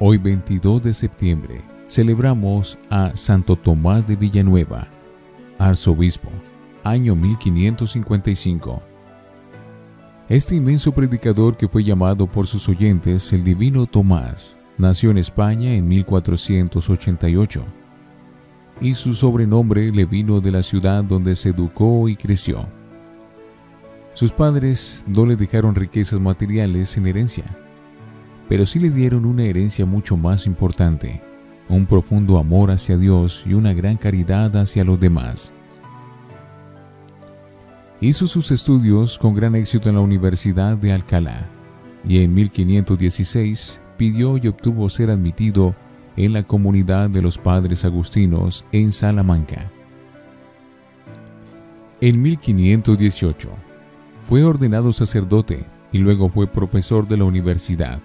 Hoy 22 de septiembre celebramos a Santo Tomás de Villanueva, arzobispo, año 1555. Este inmenso predicador que fue llamado por sus oyentes el Divino Tomás, nació en España en 1488 y su sobrenombre le vino de la ciudad donde se educó y creció. Sus padres no le dejaron riquezas materiales en herencia, pero sí le dieron una herencia mucho más importante, un profundo amor hacia Dios y una gran caridad hacia los demás. Hizo sus estudios con gran éxito en la Universidad de Alcalá y en 1516 pidió y obtuvo ser admitido en la comunidad de los padres agustinos en Salamanca. En 1518 fue ordenado sacerdote y luego fue profesor de la universidad.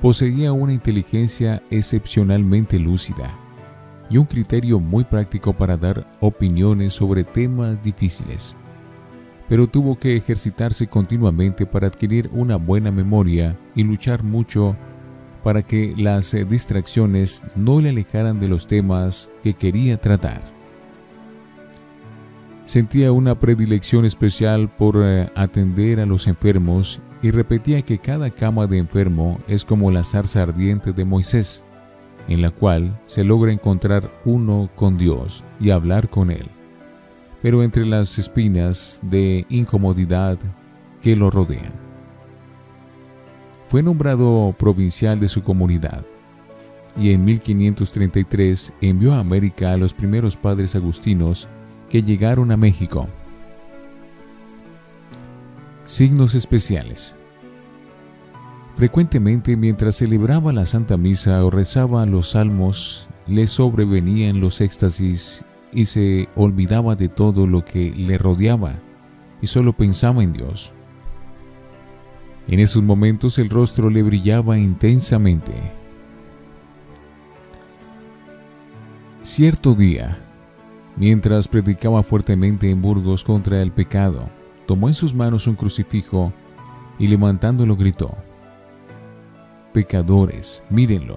Poseía una inteligencia excepcionalmente lúcida y un criterio muy práctico para dar opiniones sobre temas difíciles. Pero tuvo que ejercitarse continuamente para adquirir una buena memoria y luchar mucho para que las distracciones no le alejaran de los temas que quería tratar. Sentía una predilección especial por eh, atender a los enfermos y repetía que cada cama de enfermo es como la zarza ardiente de Moisés, en la cual se logra encontrar uno con Dios y hablar con Él, pero entre las espinas de incomodidad que lo rodean fue nombrado provincial de su comunidad y en 1533 envió a América a los primeros padres agustinos que llegaron a México. Signos especiales. Frecuentemente mientras celebraba la Santa Misa o rezaba los salmos, le sobrevenían los éxtasis y se olvidaba de todo lo que le rodeaba y solo pensaba en Dios. En esos momentos el rostro le brillaba intensamente. Cierto día, mientras predicaba fuertemente en Burgos contra el pecado, tomó en sus manos un crucifijo y levantándolo gritó, Pecadores, mírenlo.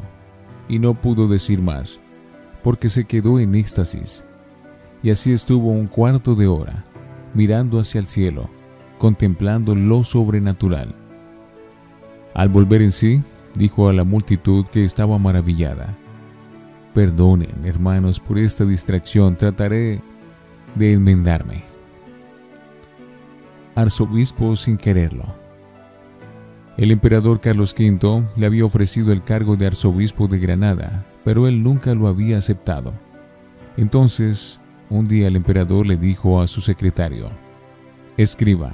Y no pudo decir más, porque se quedó en éxtasis. Y así estuvo un cuarto de hora, mirando hacia el cielo, contemplando lo sobrenatural. Al volver en sí, dijo a la multitud que estaba maravillada. Perdonen, hermanos, por esta distracción, trataré de enmendarme. Arzobispo sin quererlo. El emperador Carlos V le había ofrecido el cargo de arzobispo de Granada, pero él nunca lo había aceptado. Entonces, un día el emperador le dijo a su secretario, Escriba,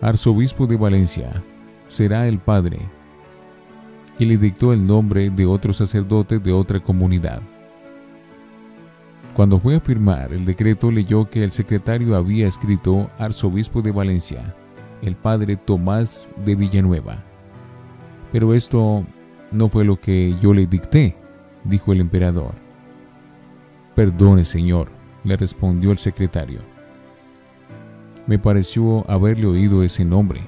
arzobispo de Valencia, será el Padre. Y le dictó el nombre de otro sacerdote de otra comunidad. Cuando fue a firmar el decreto leyó que el secretario había escrito arzobispo de Valencia, el padre Tomás de Villanueva. Pero esto no fue lo que yo le dicté, dijo el emperador. Perdone, señor, le respondió el secretario. Me pareció haberle oído ese nombre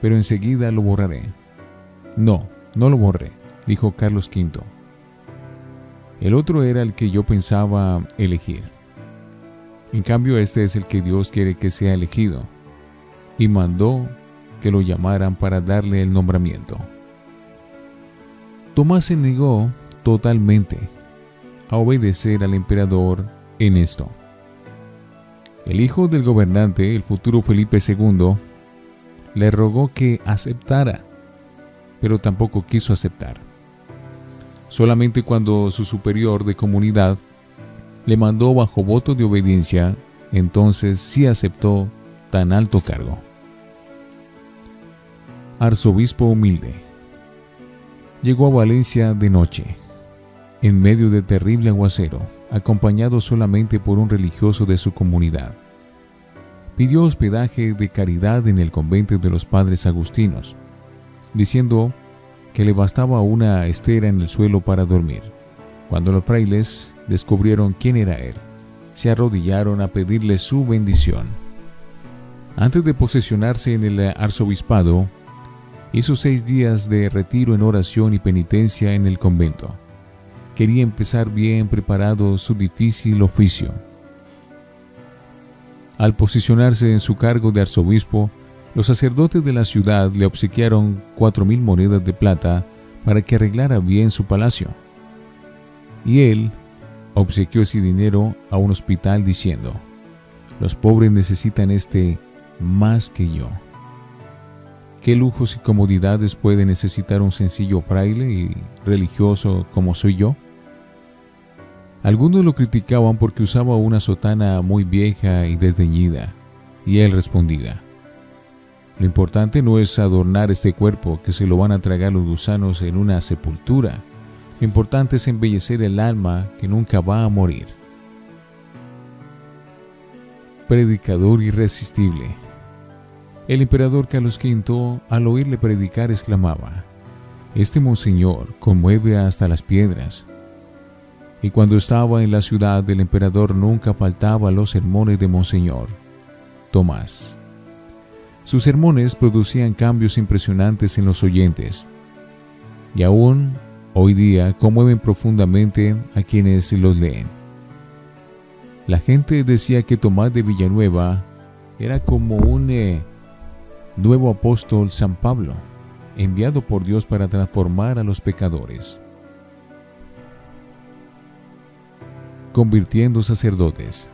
pero enseguida lo borraré. No, no lo borré, dijo Carlos V. El otro era el que yo pensaba elegir. En cambio, este es el que Dios quiere que sea elegido, y mandó que lo llamaran para darle el nombramiento. Tomás se negó totalmente a obedecer al emperador en esto. El hijo del gobernante, el futuro Felipe II, le rogó que aceptara, pero tampoco quiso aceptar. Solamente cuando su superior de comunidad le mandó bajo voto de obediencia, entonces sí aceptó tan alto cargo. Arzobispo humilde. Llegó a Valencia de noche, en medio de terrible aguacero, acompañado solamente por un religioso de su comunidad pidió hospedaje de caridad en el convento de los padres agustinos, diciendo que le bastaba una estera en el suelo para dormir. Cuando los frailes descubrieron quién era él, se arrodillaron a pedirle su bendición. Antes de posesionarse en el arzobispado, Hizo seis días de retiro en oración y penitencia en el convento. Quería empezar bien preparado su difícil oficio. Al posicionarse en su cargo de arzobispo, los sacerdotes de la ciudad le obsequiaron cuatro mil monedas de plata para que arreglara bien su palacio. Y él obsequió ese dinero a un hospital diciendo, los pobres necesitan este más que yo. ¿Qué lujos y comodidades puede necesitar un sencillo fraile y religioso como soy yo? Algunos lo criticaban porque usaba una sotana muy vieja y desdeñida, y él respondía, lo importante no es adornar este cuerpo que se lo van a tragar los gusanos en una sepultura, lo importante es embellecer el alma que nunca va a morir. Predicador irresistible el emperador Carlos V, al oírle predicar, exclamaba, Este monseñor conmueve hasta las piedras. Y cuando estaba en la ciudad, el emperador nunca faltaba los sermones de monseñor Tomás. Sus sermones producían cambios impresionantes en los oyentes, y aún hoy día conmueven profundamente a quienes los leen. La gente decía que Tomás de Villanueva era como un eh, nuevo apóstol San Pablo, enviado por Dios para transformar a los pecadores. Convirtiendo sacerdotes.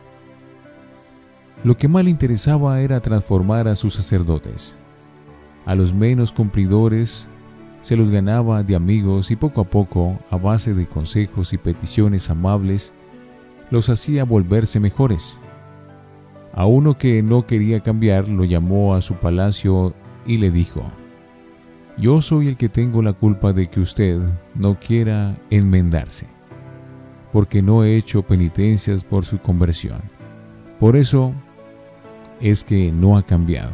Lo que más le interesaba era transformar a sus sacerdotes. A los menos cumplidores se los ganaba de amigos y poco a poco, a base de consejos y peticiones amables, los hacía volverse mejores. A uno que no quería cambiar lo llamó a su palacio y le dijo, Yo soy el que tengo la culpa de que usted no quiera enmendarse, porque no he hecho penitencias por su conversión. Por eso es que no ha cambiado.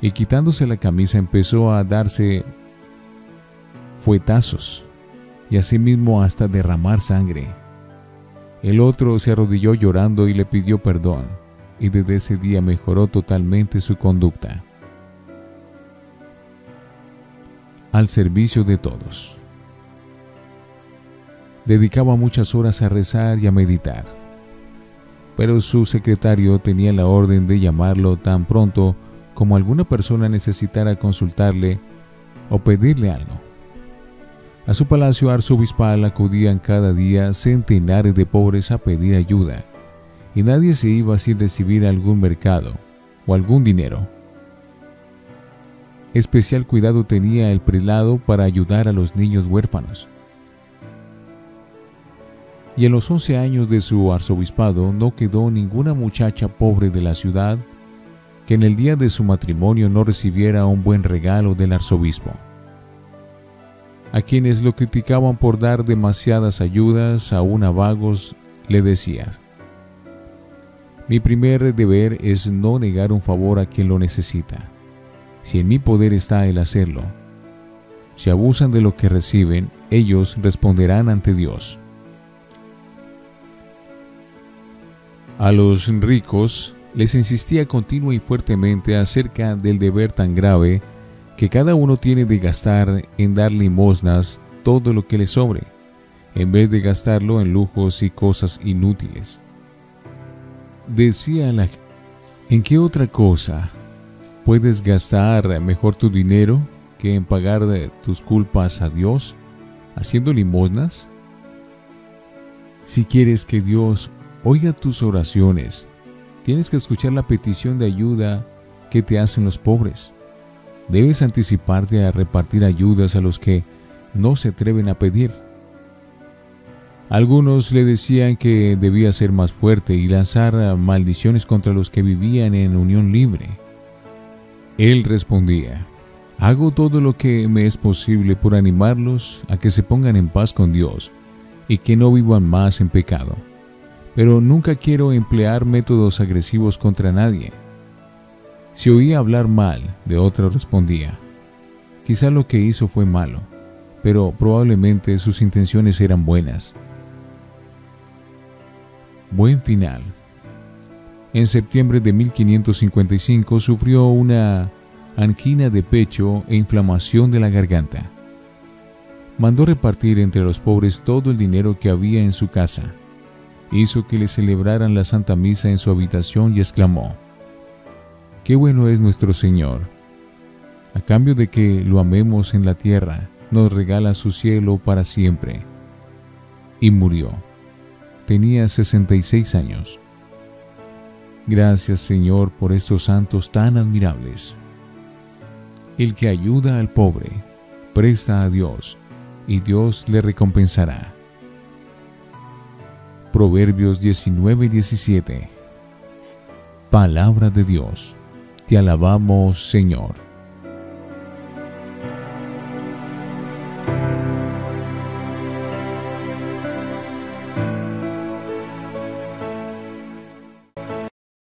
Y quitándose la camisa empezó a darse fuetazos y asimismo hasta derramar sangre el otro se arrodilló llorando y le pidió perdón, y desde ese día mejoró totalmente su conducta. Al servicio de todos. Dedicaba muchas horas a rezar y a meditar, pero su secretario tenía la orden de llamarlo tan pronto como alguna persona necesitara consultarle o pedirle algo. A su palacio arzobispal acudían cada día centenares de pobres a pedir ayuda, y nadie se iba sin recibir algún mercado o algún dinero. Especial cuidado tenía el prelado para ayudar a los niños huérfanos. Y en los once años de su arzobispado no quedó ninguna muchacha pobre de la ciudad que en el día de su matrimonio no recibiera un buen regalo del arzobispo. A quienes lo criticaban por dar demasiadas ayudas, aún a vagos, le decía, mi primer deber es no negar un favor a quien lo necesita. Si en mi poder está el hacerlo, si abusan de lo que reciben, ellos responderán ante Dios. A los ricos les insistía continua y fuertemente acerca del deber tan grave que cada uno tiene de gastar en dar limosnas todo lo que le sobre, en vez de gastarlo en lujos y cosas inútiles. Decía la ¿en qué otra cosa puedes gastar mejor tu dinero que en pagar tus culpas a Dios haciendo limosnas? Si quieres que Dios oiga tus oraciones, tienes que escuchar la petición de ayuda que te hacen los pobres debes anticiparte a repartir ayudas a los que no se atreven a pedir. Algunos le decían que debía ser más fuerte y lanzar maldiciones contra los que vivían en unión libre. Él respondía, hago todo lo que me es posible por animarlos a que se pongan en paz con Dios y que no vivan más en pecado, pero nunca quiero emplear métodos agresivos contra nadie si oía hablar mal de otro respondía, quizá lo que hizo fue malo, pero probablemente sus intenciones eran buenas. Buen final. En septiembre de 1555 sufrió una angina de pecho e inflamación de la garganta. Mandó repartir entre los pobres todo el dinero que había en su casa. Hizo que le celebraran la Santa Misa en su habitación y exclamó, Qué bueno es nuestro Señor. A cambio de que lo amemos en la tierra, nos regala su cielo para siempre. Y murió. Tenía 66 años. Gracias Señor por estos santos tan admirables. El que ayuda al pobre, presta a Dios, y Dios le recompensará. Proverbios 19 y 17 Palabra de Dios. Te alabamos, Señor.